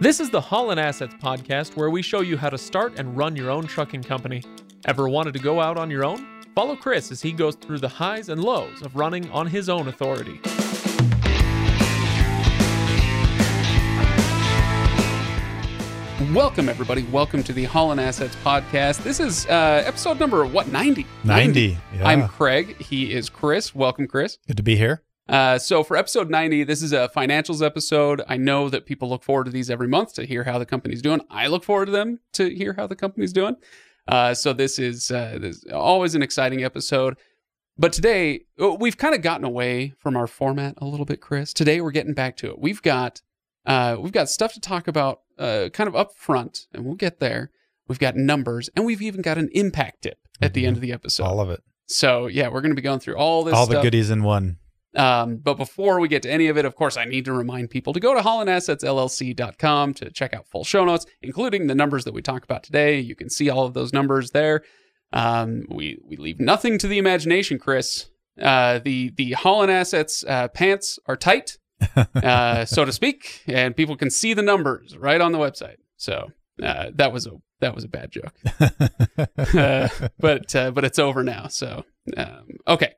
This is the Holland Assets podcast where we show you how to start and run your own trucking company. Ever wanted to go out on your own? Follow Chris as he goes through the highs and lows of running on his own authority. Welcome, everybody. Welcome to the Holland Assets podcast. This is uh, episode number, what, 90? 90. Yeah. I'm Craig. He is Chris. Welcome, Chris. Good to be here. Uh, so, for episode 90, this is a financials episode. I know that people look forward to these every month to hear how the company's doing. I look forward to them to hear how the company's doing. Uh, so, this is, uh, this is always an exciting episode. But today, uh, we've kind of gotten away from our format a little bit, Chris. Today, we're getting back to it. We've got uh, we've got stuff to talk about uh, kind of up front, and we'll get there. We've got numbers, and we've even got an impact tip at the end of the episode. All of it. So yeah, we're going to be going through all this All the goodies in one. Um, but before we get to any of it, of course, I need to remind people to go to hollandassetsllc.com to check out full show notes, including the numbers that we talk about today. You can see all of those numbers there. Um, we we leave nothing to the imagination, Chris. Uh, the the Holland Assets uh, pants are tight, uh, so to speak, and people can see the numbers right on the website. So uh, that was a that was a bad joke, uh, but uh, but it's over now. So um, okay,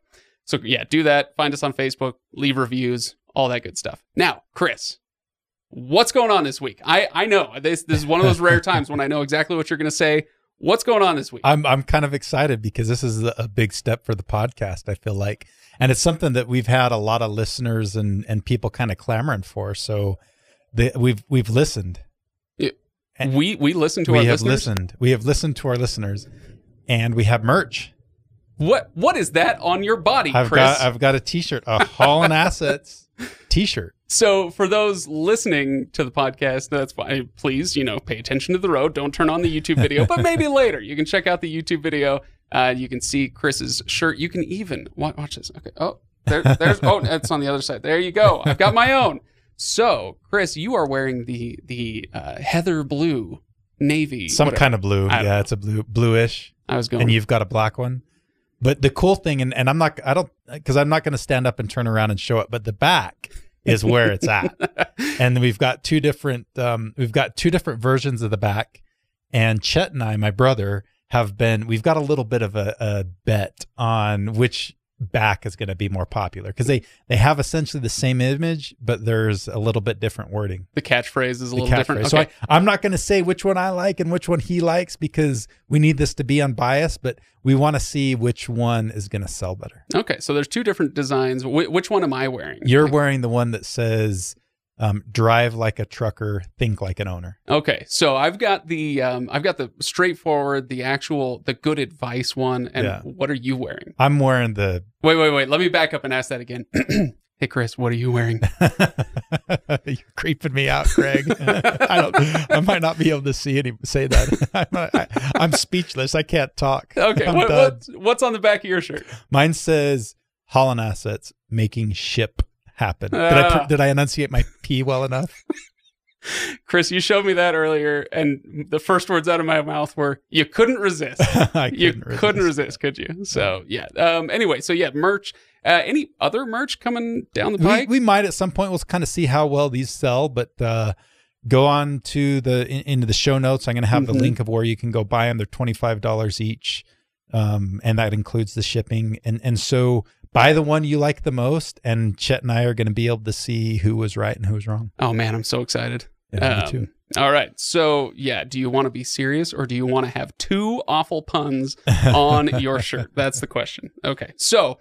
so yeah, do that. Find us on Facebook, leave reviews, all that good stuff. Now, Chris, what's going on this week? I I know this this is one of those rare times when I know exactly what you're going to say. What's going on this week? I'm I'm kind of excited because this is a big step for the podcast. I feel like, and it's something that we've had a lot of listeners and and people kind of clamoring for. So, the, we've we've listened. and we we listen to we our have listeners. listened. We have listened to our listeners, and we have merch. What what is that on your body, I've Chris? got I've got a T-shirt, a Holland Assets T-shirt. So for those listening to the podcast, that's why Please, you know, pay attention to the road. Don't turn on the YouTube video, but maybe later you can check out the YouTube video. Uh, you can see Chris's shirt. You can even watch, watch this. Okay. Oh, there, there's. oh, it's on the other side. There you go. I've got my own. So, Chris, you are wearing the the uh, heather blue navy. Some whatever. kind of blue. I Yeah, it's a blue bluish. I was going. and you've got a black one. But the cool thing, and, and I'm not, I don't, because I'm not going to stand up and turn around and show it, but the back is where it's at. and we've got two different, um, we've got two different versions of the back. And Chet and I, my brother, have been, we've got a little bit of a, a bet on which back is going to be more popular because they, they have essentially the same image, but there's a little bit different wording the catchphrase is a the little different. So I, I'm not going to say which one I like and which one he likes because we need this to be unbiased, but we want to see which one is going to sell better. okay. So there's two different designs. Wh- which one am I wearing? You're wearing the one that says um, "Drive like a trucker, think like an owner." Okay, so I've got the um, I've got the straightforward, the actual, the good advice one. And Yeah. what are you wearing? I'm wearing the. Wait, wait, wait. Let me back up and ask that again. hey, Chris, what are you wearing? You're creeping me out, Greg. I don't. I might not be able to see any say that. I'm, not- I, I'm speechless. I can't talk. Okay, what, what's, what's on the back of your shirt? Mine says Holland Assets making ship happen. Did I Ah. did I enunciate my P well enough? Chris, you showed me that earlier, and the first words out of my mouth were, "You couldn't resist." I you couldn't couldn't resist, could you? So yeah. Um. Anyway, so yeah, merch. Uh, any other merch coming down the We, pike? we might at some point. We'll kind of see how well these sell, but uh, go on to the in, into the show notes. I'm going to have Mhm. the link of where you can go buy them. They're twenty five dollars each, um, and that includes the shipping. And and so buy the one you like the most, and Chet and I are going to be able to see who was right and who was wrong. oh man, I'm so excited. Yeah, me Um, too. All right. So, yeah, do you want to be serious or do you want to have two awful puns on your shirt? That's the question. Okay. So,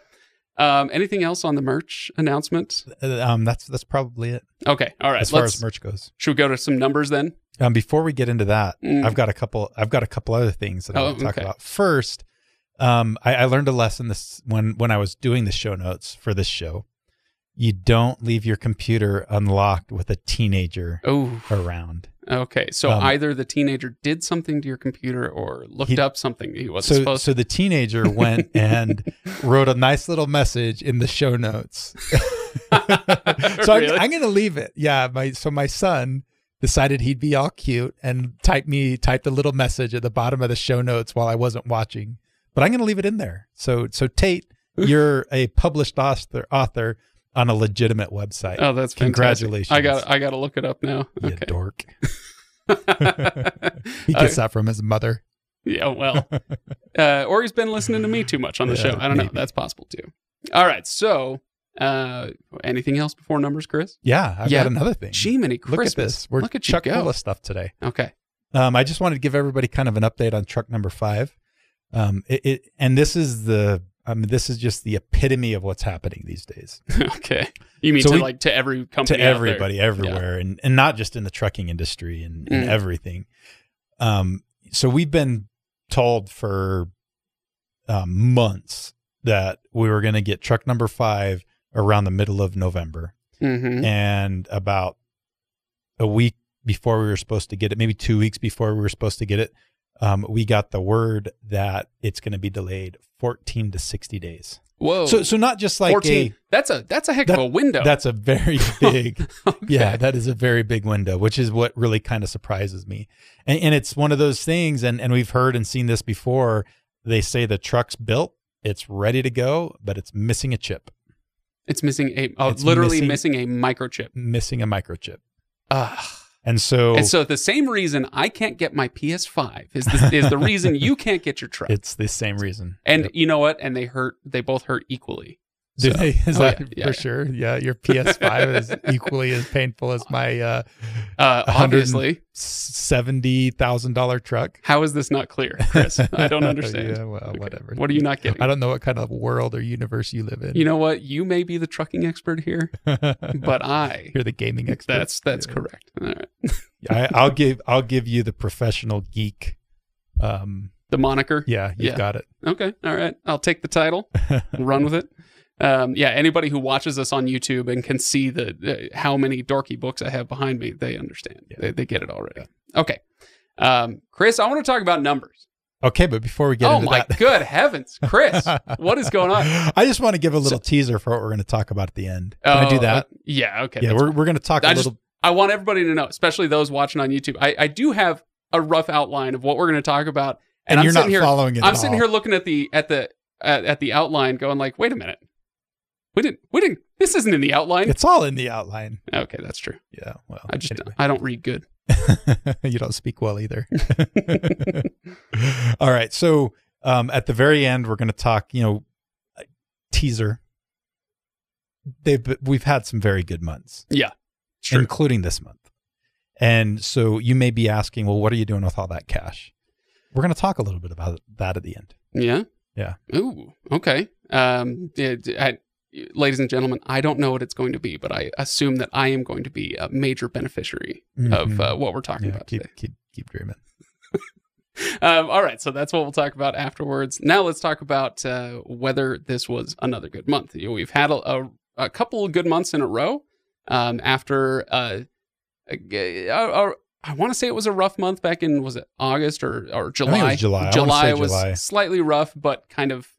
um, anything else on the merch announcement? um, that's that's probably it Okay. All right. as far as merch goes. should we go to some numbers then? Um, before we get into that, Mm. I've got a couple. I've got a couple other things that I Oh, want to talk okay. about. First, um, I, I learned a lesson this when when I was doing the show notes for this show. You don't leave your computer unlocked with a teenager Oh, around. okay. So Um, either the teenager did something to your computer or looked He- up something he wasn't So, supposed so the teenager went and wrote a nice little message in the show notes. so Really? I'm, I'm going to leave it. Yeah. My so my son decided he'd be all cute and typed me typed a little message at the bottom of the show notes while I wasn't watching. But I'm going to leave it in there. So so Tate, you're a published author. Author. on a legitimate website. Oh, that's fantastic. Congratulations. I got I got to look it up now. You Okay. dork. He gets that from his mother. yeah, well, uh, or he's been listening to me too much on the Yeah, show. I don't know. That's possible too. All right. So, uh, anything else before numbers, Chris? Yeah, I've Yeah. got another thing. Jiminy Look Christmas! at this. We're Look at chuck full of stuff today. Okay. Um, I just wanted to give everybody kind of an update on truck number five. Um, it, it and this is the I mean this is just the epitome of what's happening these days okay. You mean So to we- like to every company to everybody everywhere, and and not just in the trucking industry and, and Mm. everything. Um, so we've been told for um, months that we were going to get truck number five around the middle of November. Mhm. and about a week before we were supposed to get it, maybe two weeks before we were supposed to get it, um, we got the word that it's going to be delayed 14 to 60 days. Whoa. So, so not just like 14. That's a that's a heck That- of a window. that's a very big, Okay. yeah, that is a very big window, which is what really kind of surprises me. And, and it's one of those things, and, and we've heard and seen this before. They say the truck's built, it's ready to go, but it's missing a chip, It's missing a oh, It's literally missing- missing, a microchip. missing a microchip. Ugh. And so, And so the same reason I can't get my PS5 is the, is the reason you can't get your truck. it's the same reason. And Yep. you know what? And they hurt. They both hurt equally. Do So- they? Is Oh, that yeah, yeah, for sure? Yeah, your PS5 is equally as painful as my uh, Uh, obviously, seventy thousand dollar truck. how is this not clear, Chris? I don't understand. yeah, well, Okay. whatever. What are you not getting? I don't know what kind of world or universe you live in. You know what? You may be the trucking expert here, but I. you're the gaming expert. That's that's Yeah. correct. All right. I, I'll give I'll give you the professional geek. Um, The moniker. yeah, you've Yeah. got it. Okay. All right. I'll take the title run with it. Um, yeah. Anybody who watches us on YouTube and can see the uh, how many dorky books I have behind me, they understand. Yeah. They, they get it already. Okay. Um, Chris, I want to talk about numbers. Okay, but before we get oh into my that, good heavens, Chris, what is going on? I just want to give a little teaser for what we're going to talk about at the end. Can I do Oh, that? uh, yeah. Okay. yeah, we're we're going to talk a I just- little. I want everybody to know, especially those watching on YouTube. I, I do have a rough outline of what we're going to talk about, And, I'm you're sitting not here. following it. I'm sitting all. here looking at the at the at, at the outline, going like, wait a minute, we didn't we didn't. This isn't in the outline. It's all in the outline. okay, that's true. Yeah. Well, I just anyway. I don't read good. you don't speak well either. All right. So um, at the very end, we're going to talk. You know, teaser. They've we've had some very good months, Yeah. True. including this month. And so you may be asking, well, what are you doing with all that cash? We're going to talk a little bit about that at the end. yeah. Yeah. Ooh. Okay. Um. I- ladies and gentlemen, I don't know what it's going to be, but I assume that I am going to be a major beneficiary of Mhm. uh, what we're talking yeah, about keep today. keep keep dreaming. Um, all right, so that's what we'll talk about afterwards. Now let's talk about uh, whether this was another good month. You know, We've had a, a, a couple of good months in a row. Um, after uh, a- a- a- I want to say it was a rough month back in was it August or or July? July. July was July. slightly rough, but kind of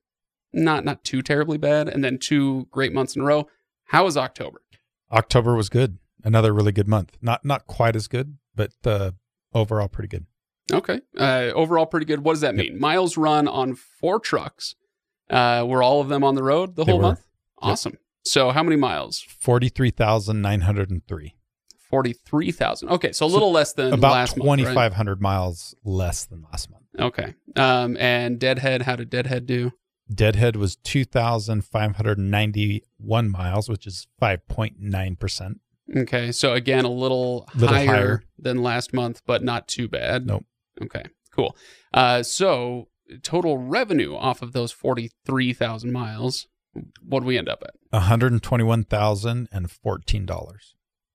not not too terribly bad. And then two great months in a row. How was October? October was good. Another really good month. Not not quite as good, but uh, overall pretty good. Okay. Uh, overall, pretty good. What does that Yep. mean? Miles run on four trucks. Uh, were all of them on the road the They whole were. month? Awesome. So, how many miles? Forty three thousand nine hundred and three. 43,000. Okay. So, a So little less than About last month. twenty right? miles less than last month. Okay. Um, and Deadhead, how did Deadhead do? Deadhead was 2,591 miles, which is 5.9%. Okay. So, again, a little, Little higher, higher. than last month, but not too bad. Nope. Okay. Cool. Uh, so, total revenue off of those 43,000 miles, what do we end up at? $121,014.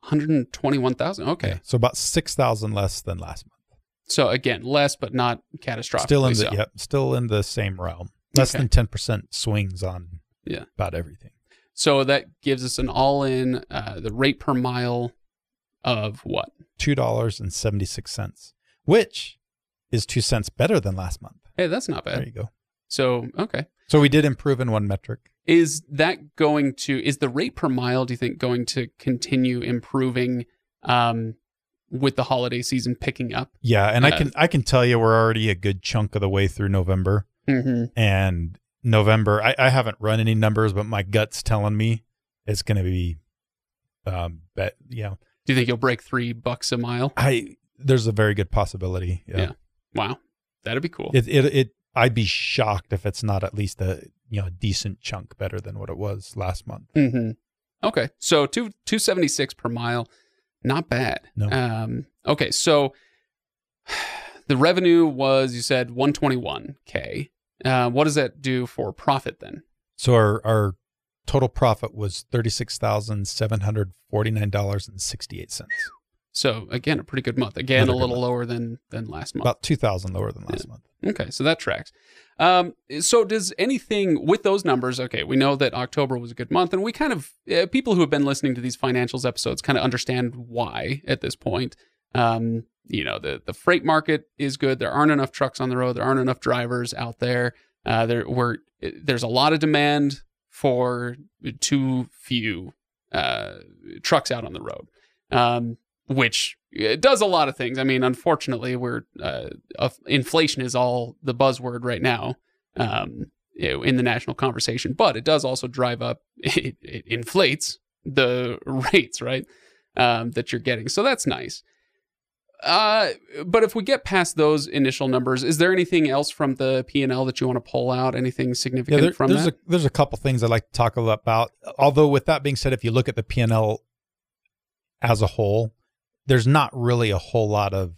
121,000. Okay. Yeah, So about 6,000 less than last month. So, again, less, but not catastrophic. Still in the so. yep, still in the same realm. Less Okay. than 10% swings on Yeah. about everything. So that gives us an all-in uh, the rate per mile of what? $2.76, which is 2 cents better than last month. Hey, that's not bad. There you go. So okay, So we did improve in one metric. is that going to is the rate per mile? Do you think going to continue improving um, with the holiday season picking up? Yeah, and I Uh, can I can tell you we're already a good chunk of the way through November. Mm-hmm. and November. I, I haven't run any numbers, but my gut's telling me it's going to be, um, bet know, Do you think you'll break three bucks a mile? I there's a very good possibility. Yeah, Yeah. Wow, that'd be cool. It, it it I'd be shocked if it's not at least a you know decent chunk better than what it was last month. hmm Okay, so two two seventy six per mile, not bad. No. Um, okay, so the revenue was you said one twenty one k. Uh, what does that do for profit then? So our our total profit was thirty six thousand seven hundred forty nine dollars and sixty eight cents. So again, a pretty good month. Again, Another a little lower than than last month. About two thousand lower than last month. Okay, so that tracks. Um, so does anything with those numbers? Okay, we know that October was a good month, and we kind of uh, people who have been listening to these financials episodes kind of understand why at this point. Um, you know, the the freight market is good. There aren't enough trucks on the road. There aren't enough drivers out there. Uh, there were there's a lot of demand for too few uh, trucks out on the road. Um, which does a lot of things. I mean, unfortunately, we're uh, inflation is all the buzzword right now um, in the national conversation, but it does also drive up. It, it inflates the rates, right? Um, that you're getting, so that's nice. Uh, but if we get past those initial numbers, is there anything else from the P and L that you want to pull out? Anything Yeah, significant there- from there's that? a there's a couple things I'd like to talk about. Although with that being said, if you look at the P and L as a whole, there's not really a whole lot of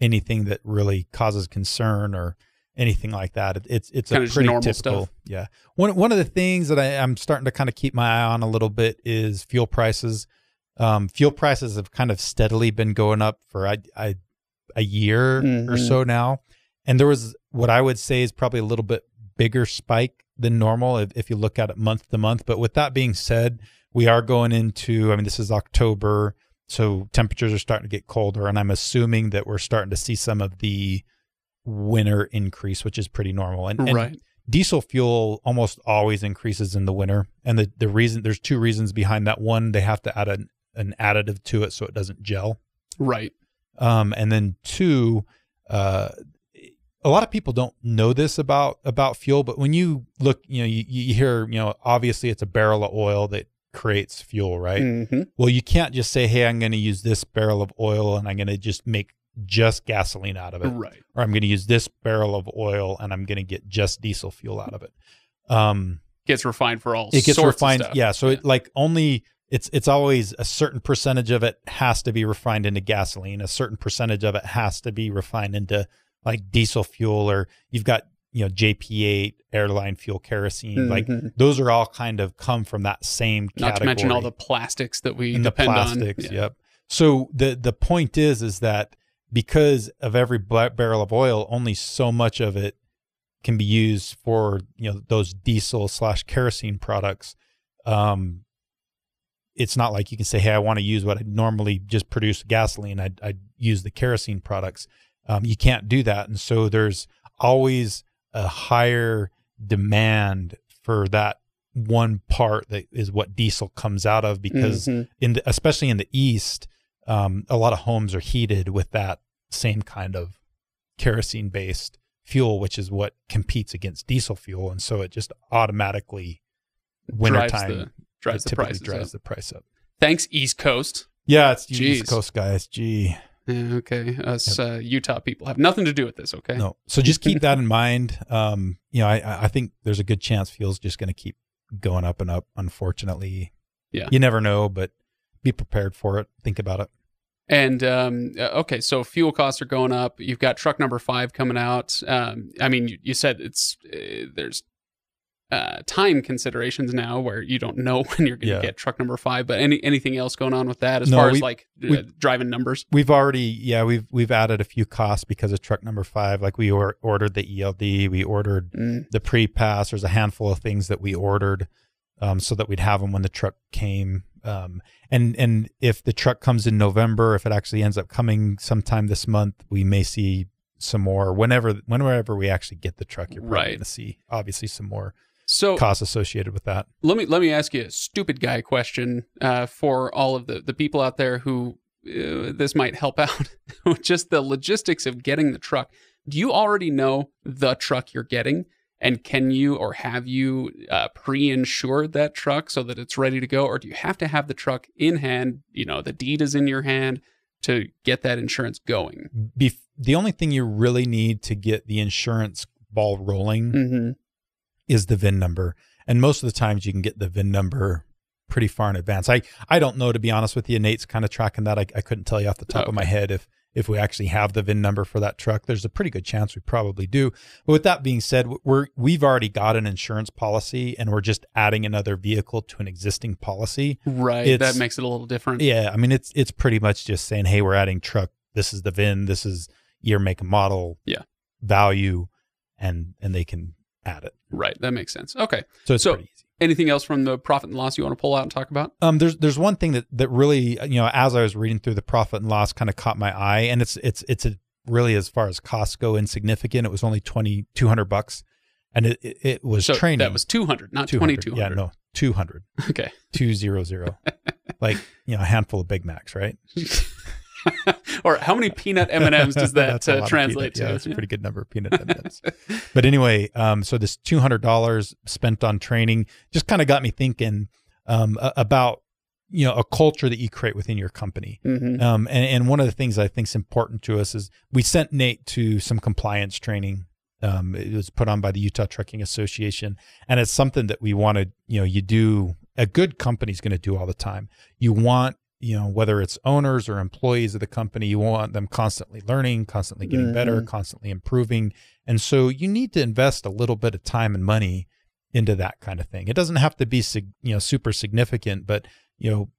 anything that really causes concern or anything like that. It, it's it's Kinda a pretty normal typical. stuff. Yeah. One one of the things that I, I'm starting to kind of keep my eye on a little bit is fuel prices. Um, fuel prices have kind of steadily been going up for I, I, a year or Mhm. so now, and there was what I would say is probably a little bit bigger spike than normal if, if you look at it month to month. But with that being said, we are going into. I mean, this is October, so temperatures are starting to get colder, and I'm assuming that we're starting to see some of the winter increase, which is pretty normal. And, and right. diesel fuel almost always increases in the winter and the, the reason there's two reasons behind that one they have to add an, an additive to it so it doesn't gel Right. um, and then two uh, a lot of people don't know this about about fuel but when you look you know you, you hear you know obviously it's a barrel of oil that creates fuel right hmm well you can't just say hey i'm going to use this barrel of oil and i'm going to just make just gasoline out of it Right. or I'm going to use this barrel of oil and I'm going to get just diesel fuel out of it. Um, Gets refined for all. it gets sorts of refined, yeah. So it like only it's it's always a certain percentage of it has to be refined into gasoline. A certain percentage of it has to be refined into like diesel fuel, or you've got you know JP8 airline fuel kerosene. Like Mhm. those are all kind of come from that same category Not to mention all the plastics that we and the plastics. on. Yeah. Yep. So the the point is is that because of every barrel of oil, only so much of it can be used for you know those diesel slash kerosene products. Um, it's not like you can say, "Hey, I want to use what I normally just produce gasoline. I I use the kerosene products." Um, you can't do that, and so there's always a higher demand for that one part that is what diesel comes out of because Mhm. in the, especially in the east um, a lot of homes are heated with that same kind of kerosene based fuel which is what competes against diesel fuel and so it just automatically wintertime drives the prices drives up. the price up Thanks, East Coast. yeah it's Jeez. east coast guys gee Yeah, okay, us uh, Utah people have nothing to do with this. Okay. no so just keep that in mind um, you know I, I think there's a good chance fuel's just going to keep going up and up unfortunately Yeah. you never know but be prepared for it think about it And um, uh, okay, so fuel costs are going up. You've got truck number five coming out. Um, I mean, you, you said it's uh, there's uh, time considerations now where you don't know when you're going to Yeah. get truck number five. But any anything else going on with that as No, far as we- like uh, driving numbers? We've already, yeah, we've we've added a few costs because of truck number five. Like we or, ordered the ELD, we ordered Mm, the PrePass. There's a handful of things that we ordered um, so that we'd have them when the truck came. Um, and and if the truck comes in November, if it actually ends up coming sometime this month, we may see some more. Whenever whenever we actually get the truck, you're probably Right. going to see obviously some more So costs associated with that. let me let me ask you a stupid guy question uh, for all of the the people out there who uh, this might help out. Just the logistics of getting the truck. Do you already know the truck you're getting? And can you or have you uh, pre-insured that truck so that it's ready to go, or do you have to have the truck in hand? You know, the deed is in your hand to get that insurance going. Bef- the only thing you really need to get the insurance ball rolling Mm-hmm. Is the VIN number. And most of the times you can get the VIN number pretty far in advance. I, I don't know, to be honest with you. Nate's kind of tracking that. I, I couldn't tell you off the top of my head if, if we actually have the VIN number for that truck. There's a pretty good chance we probably do. But with that being said, we're, we've already got an insurance policy and we're just adding another vehicle to an existing policy. Right. It's- that makes it a little different. Yeah. I mean, it's, it's pretty much just saying, Hey, we're adding truck. This is the VIN. This is year, make and model. Yeah. Value and, and they can add it. Right. That makes sense. Okay. So it's So- pretty easy. Anything else from the profit and loss you want to pull out and talk about? Um, there's there's one thing that that really you know as I was reading through the profit and loss kind of caught my eye, and it's it's it's a really as far as costs go insignificant. It was only twenty two hundred bucks, and it it, it was So training. that was 200, not 200. 2200. Yeah, no, two hundred, Okay. two zero zero, like you know a handful of Big Macs, right? or how many peanut M&Ms does that That's a lot uh, translate peanut. Yeah, to? it's a pretty good number of peanut M&Ms. but anyway, um, so this two hundred dollars spent on training just kind of got me thinking um, about you know a culture that you create within your company. Mhm. Um, and, and one of the things I think is important to us is we sent Nate to some compliance training. Um, it was put on by the Utah Trucking Association, and it's something that we wanted. You know, you do a good company's going to do all the time. You want you know whether it's owners or employees of the company, you want them constantly learning, constantly getting better, Mhm. constantly improving, and so you need to invest a little bit of time and money into that kind of thing. It doesn't have to be you know super significant, but you know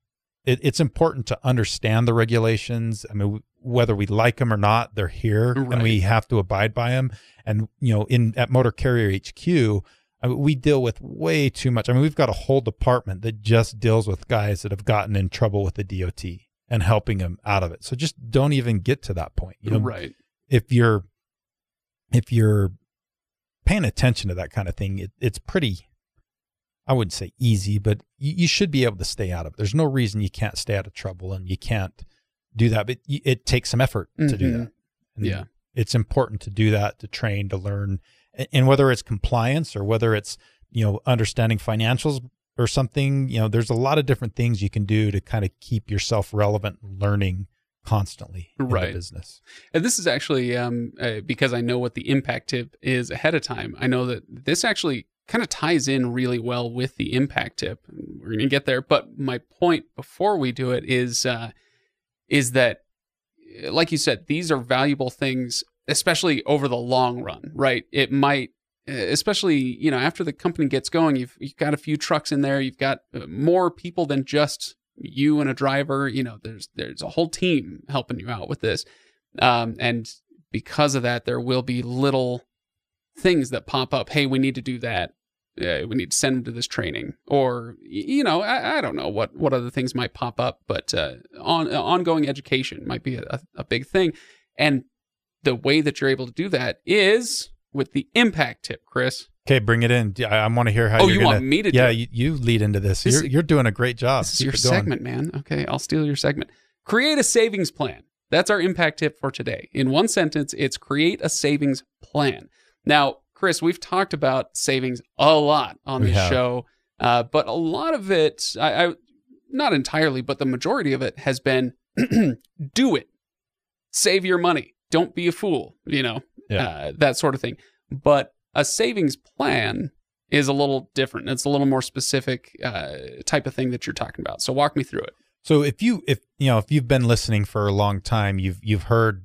it, it's important to understand the regulations. I mean, whether we like them or not, they're here, and we have to abide by them. And you know, in at Motor Carrier HQ, I mean, we deal with way too much. I mean, we've got a whole department that just deals with guys that have gotten in trouble with the DOT and helping them out of it. So just don't even get to that point. You know, right. if you're if you're paying attention to that kind of thing, it, it's pretty. I wouldn't say easy, but you, you should be able to stay out of it. There's no reason you can't stay out of trouble, and you can't do that. But it takes some effort to do Mhm. that. And Yeah. it's important to do that, to train, to learn, and whether it's compliance or whether it's you know understanding financials or something. You know, there's a lot of different things you can do to kind of keep yourself relevant, learning constantly in Right. the business. And this is actually um, uh, because I know what the impact tip is ahead of time. I know that this actually kind of ties in really well with the impact tip. We're going to get there, but my point before we do it is uh, is that, like you said, these are valuable things, especially over the long run. Right? It might. Especially, you know, after the company gets going, you've you've got a few trucks in there. You've got uh, more people than just you and a driver. You know, there's there's a whole team helping you out with this um, and because of that there will be little things that pop up hey we need to do that uh, we need to send them to this training or you know i, I don't know what what other things might pop up but uh, on ongoing education might be a, a big thing and the way that you're able to do that is with the impact tip chris Okay, bring it in. Yeah, I, want to hear how. oh you gonna, want me to do Yeah, it? you, you lead into this. This you're is- you're doing a great job. This is Keep your segment, man. Okay, I'll steal your segment. Create a savings plan. That's our impact tip for today. In one sentence, it's create a savings plan. Now, Chris, we've talked about savings a lot on this show, uh, but a lot of it, I, I, not entirely, but the majority of it has been do it, save your money, don't be a fool, you know, Yeah. uh, that sort of thing. But a savings plan is a little different. It's a little more specific uh, type of thing that you're talking about. So walk me through it. So if you if you know if you've been listening for a long time, you've you've heard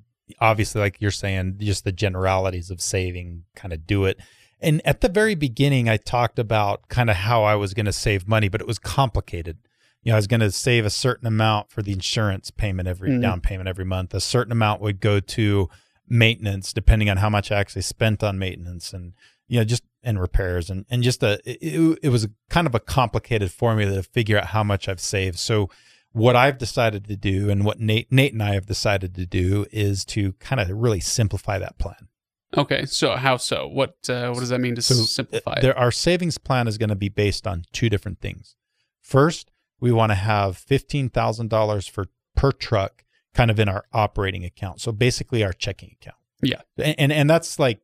obviously like you're saying just the generalities of saving, kind of do it. And at the very beginning, I talked about kind of how I was going to save money, but it was complicated. You know, I was going to save a certain amount for the insurance payment every Mhm. down payment every month. A certain amount would go to maintenance, depending on how much I actually spent on maintenance, and you know, just and repairs, and and just a it, it, it was a kind of a complicated formula to figure out how much I've saved. So what I've decided to do and what Nate Nate and I have decided to do is to kind of really simplify that plan. Okay, so how so? What uh, what does that mean to So simplify? uh, it? there, our savings plan is going to be based on two different things. First, we want to have fifteen thousand dollars for per truck, kind of in our operating account. So basically, our checking account. Yeah. and and, and that's like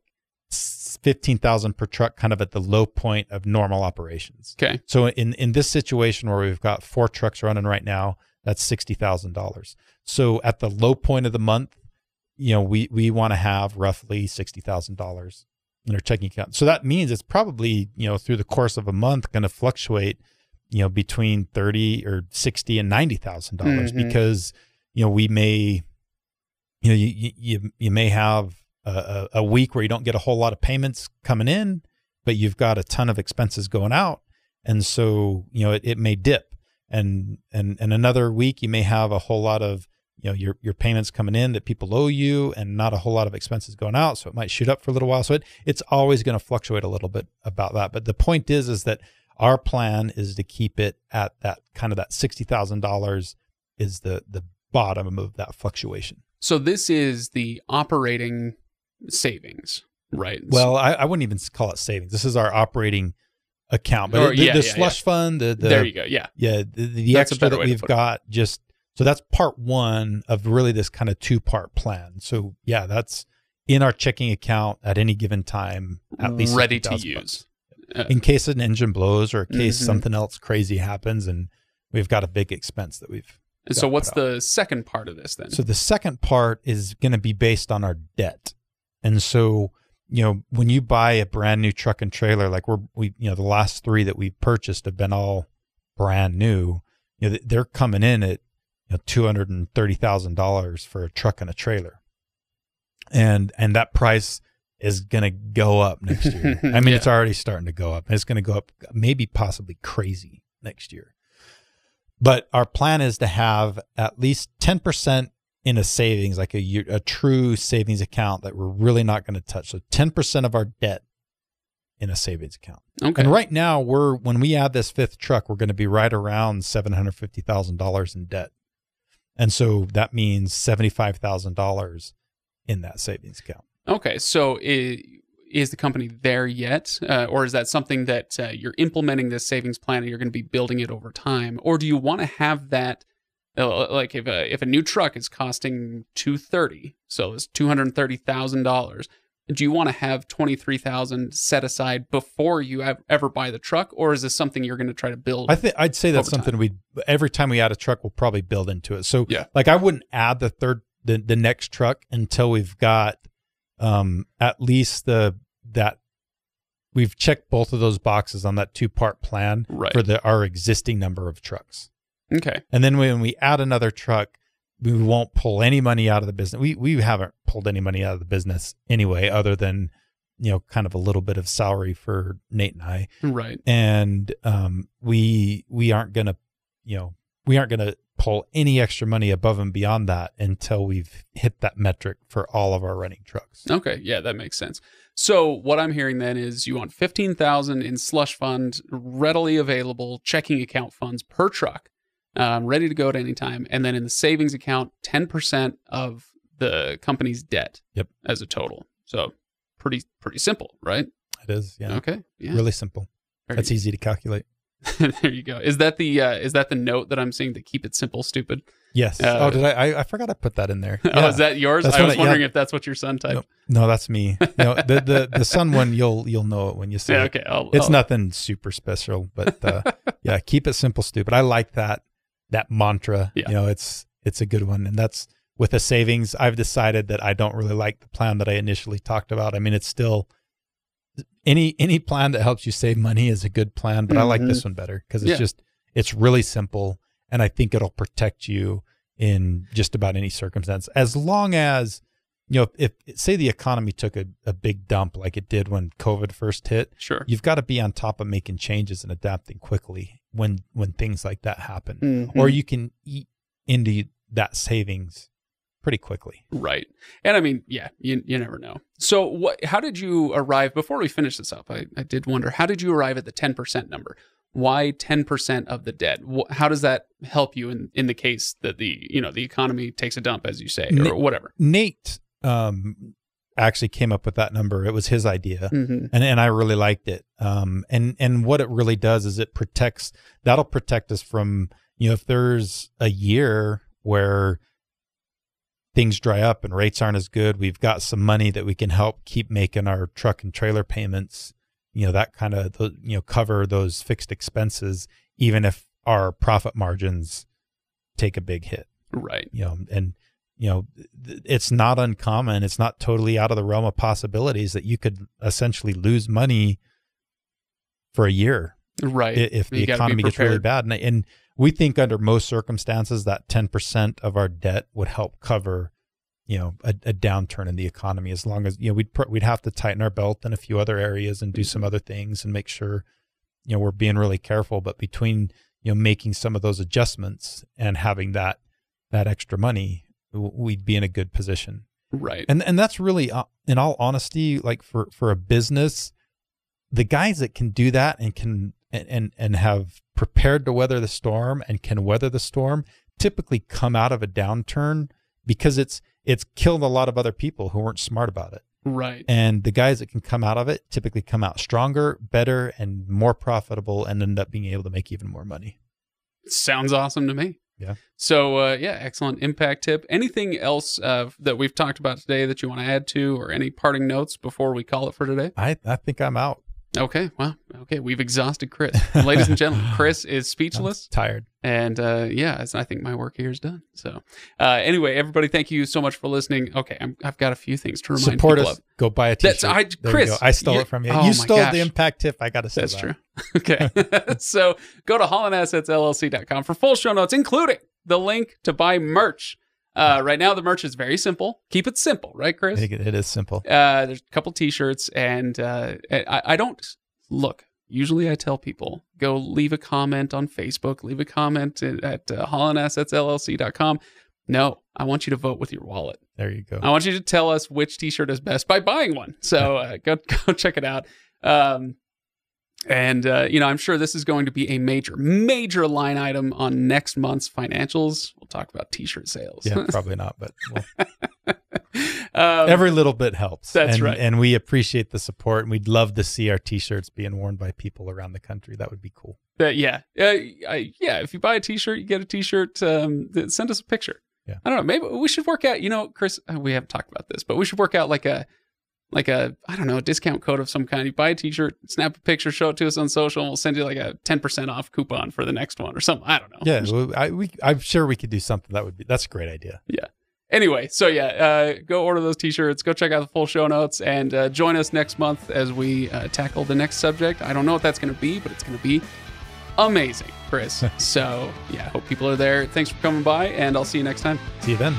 fifteen thousand per truck, kind of at the low point of normal operations. Okay. So in in this situation where we've got four trucks running right now, that's sixty thousand dollars. So at the low point of the month, you know, we we want to have roughly sixty thousand dollars in our checking account. So that means it's probably you know through the course of a month going to fluctuate, you know, between thirty or sixty and ninety thousand dollars mm-hmm. because you know we may, you know, you you you may have a, a, a week where you don't get a whole lot of payments coming in, but you've got a ton of expenses going out, and so you know it, it may dip, and and and another week you may have a whole lot of you know your your payments coming in that people owe you, and not a whole lot of expenses going out, so it might shoot up for a little while. So it it's always going to fluctuate a little bit about that. But the point is, is that our plan is to keep it at that kind of that sixty thousand dollars is the the bottom of that fluctuation. So this is the operating savings, right? Well, I, I wouldn't even call it savings. This is our operating account, but Or- the, yeah, the yeah, slush fund, the, the there you go. Yeah. yeah, the, the extra that we've put it. got just so that's part one of really this kind of two part plan. So yeah, that's in our checking account at any given time, at least ready to use. bucks. Uh, in case an engine blows or in case Mhm. something else crazy happens, and we've got a big expense that we've and so what's the second part of this then? So the second part is going to be based on our debt. And so, you know, when you buy a brand new truck and trailer, like we're, we, you know, the last three that we purchased have been all brand new, you know, they're coming in at, you know, $230,000 for a truck and a trailer. And, and that price is going to go up next year. I mean, Yeah. it's already starting to go up. It's going to go up maybe possibly crazy next year. But our plan is to have at least 10% in a savings, like a, year- a true savings account that we're really not going to touch. So 10% of our debt in a savings account. okay. And right now, we're when we add this fifth truck, we're going to be right around seven hundred fifty thousand dollars in debt, and so that means seventy five thousand dollars in that savings account. Okay, so is the company there yet, uh, or is that something that uh, you're implementing this savings plan and you're going to be building it over time, or do you want to have that? Uh, like if a if a new truck is costing two thirty, so it's two hundred thirty thousand dollars. Do you want to have twenty three thousand set aside before you ev- ever buy the truck, or is this something you're going to try to build? I think I'd say that's something we every time we add a truck, we'll probably build into it. So Yeah. like I wouldn't add the third the the next truck until we've got um at least the that we've checked both of those boxes on that two part plan Right. for the our existing number of trucks. okay, And then when we add another truck, we won't pull any money out of the business. We we haven't pulled any money out of the business anyway, other than you know kind of a little bit of salary for Nate and I right, and um, we we aren't gonna you know we aren't gonna pull any extra money above and beyond that until we've hit that metric for all of our running trucks. Okay, yeah, that makes sense. So what I'm hearing then is you want fifteen thousand in slush fund, readily available checking account funds per truck, um, ready to go at any time, and then in the savings account, ten percent of the company's debt. Yep. as a total. So pretty pretty simple, right? It is, yeah, Okay, yeah, really simple. Very That's easy to calculate. there you go. Is that the uh, is that the note that I'm seeing to keep it simple, stupid? Yes. Uh, oh, did I, I? I forgot I put that in there. Oh, is that yours? That's I was I- wondering yeah. if that's what your son typed. No, no, that's me. No, the the the sun one you'll you'll know it when you see Yeah, it. okay. I'll, It's I'll- nothing super special, but uh, yeah, keep it simple, stupid. I like that that mantra. Yeah. You know, it's it's a good one, and that's with the savings. I've decided that I don't really like the plan that I initially talked about. I mean, it's still any any plan that helps you save money is a good plan, but I like this one better because it's Yeah. just it's really simple, and I think it'll protect you in just about any circumstance as long as you know if, if say the economy took a, a big dump like it did when covid first hit sure. you've got to be on top of making changes and adapting quickly when when things like that happen Mhm. or you can eat into that savings pretty quickly Right. And I mean, yeah, you, you never know. So what how did you arrive before we finish this up? I, I did wonder how did you arrive at the 10% number? Why 10% of the debt? How does that help you in, in the case that the, you know, the economy takes a dump as you say or whatever? nate um actually came up with that number it was his idea Mhm. and and I really liked it. Um, and and what it really does is it protects. That'll protect us from you know if there's a year where things dry up and rates aren't as good, we've got some money that we can help keep making our truck and trailer payments. You know that kind of you know cover those fixed expenses, even if our profit margins take a big hit. Right. You know, and you know it's not uncommon. It's not totally out of the realm of possibilities that you could essentially lose money for a year Right. if the You gotta be economy gets really bad. And, and we think under most circumstances that 10% of our debt would help cover, you know, a, a downturn in the economy as long as, you know, we'd, pr- we'd have to tighten our belt in a few other areas and do some other things and make sure, you know, we're being really careful. But between, you know, making some of those adjustments and having that, that extra money, we'd be in a good position Right. and and that's really uh, in all honesty like for for a business the guys that can do that and can and and, and have prepared to weather the storm and can weather the storm typically come out of a downturn because it's it's killed a lot of other people who weren't smart about it right. and the guys that can come out of it typically come out stronger better and more profitable and end up being able to make even more money Sounds awesome to me. Yeah. So uh, yeah, excellent impact tip. Anything else uh, that we've talked about today that you want to add to, or any parting notes before we call it for today? i i think i'm out Okay. Well. Okay. We've exhausted Chris, ladies and gentlemen. Chris is I'm speechless. tired And uh, yeah, I think my work here is done. So uh, anyway, everybody, thank you so much for listening. Okay, I'm, I've got a few things to remind support people us of. go buy a t-shirt That's- I- There Chris, i stole it from you oh you stole gosh. the impact tip i gotta say That's that. true. Okay. so go to hollandassetsllc.com for full show notes, including the link to buy merch. Uh, right now, the merch is very simple. Keep it simple, right, Chris? think it is simple Uh, there's a couple T-shirts, and uh, I, I don't look. Usually, I tell people go leave a comment on Facebook, leave a comment at, at uh, hollandassetsllc.com. No, I want you to vote with your wallet. there you go I want you to tell us which T-shirt is best by buying one. So uh, go go check it out. Um, and uh, you know, I'm sure this is going to be a major, major line item on next month's financials. We'll talk about T-shirt sales. Yeah, probably not, but well, um, every little bit helps. That's and, right. And we appreciate the support, and we'd love to see our T-shirts being worn by people around the country. That would be cool. uh, yeah, uh, I, yeah. If you buy a T-shirt, you get a T-shirt. Um, th- send us a picture. Yeah. I don't know. Maybe we should work out. You know, Chris, uh, we haven't talked about this, but we should work out like a like a I don't know a discount code of some kind. You buy a T-shirt, snap a picture, show it to us on social, and we'll send you like a ten percent off coupon for the next one or something. I don't know. Yeah, well, I, we, I'm sure we could do something that would be. That's a great idea. Yeah. Anyway, so yeah, uh, go order those T-shirts. Go check out the full show notes, and uh, join us next month as we uh, tackle the next subject. I don't know what that's going to be, but it's going to be amazing, Chris. so yeah, hope people are there. Thanks for coming by, and I'll see you next time. See you then.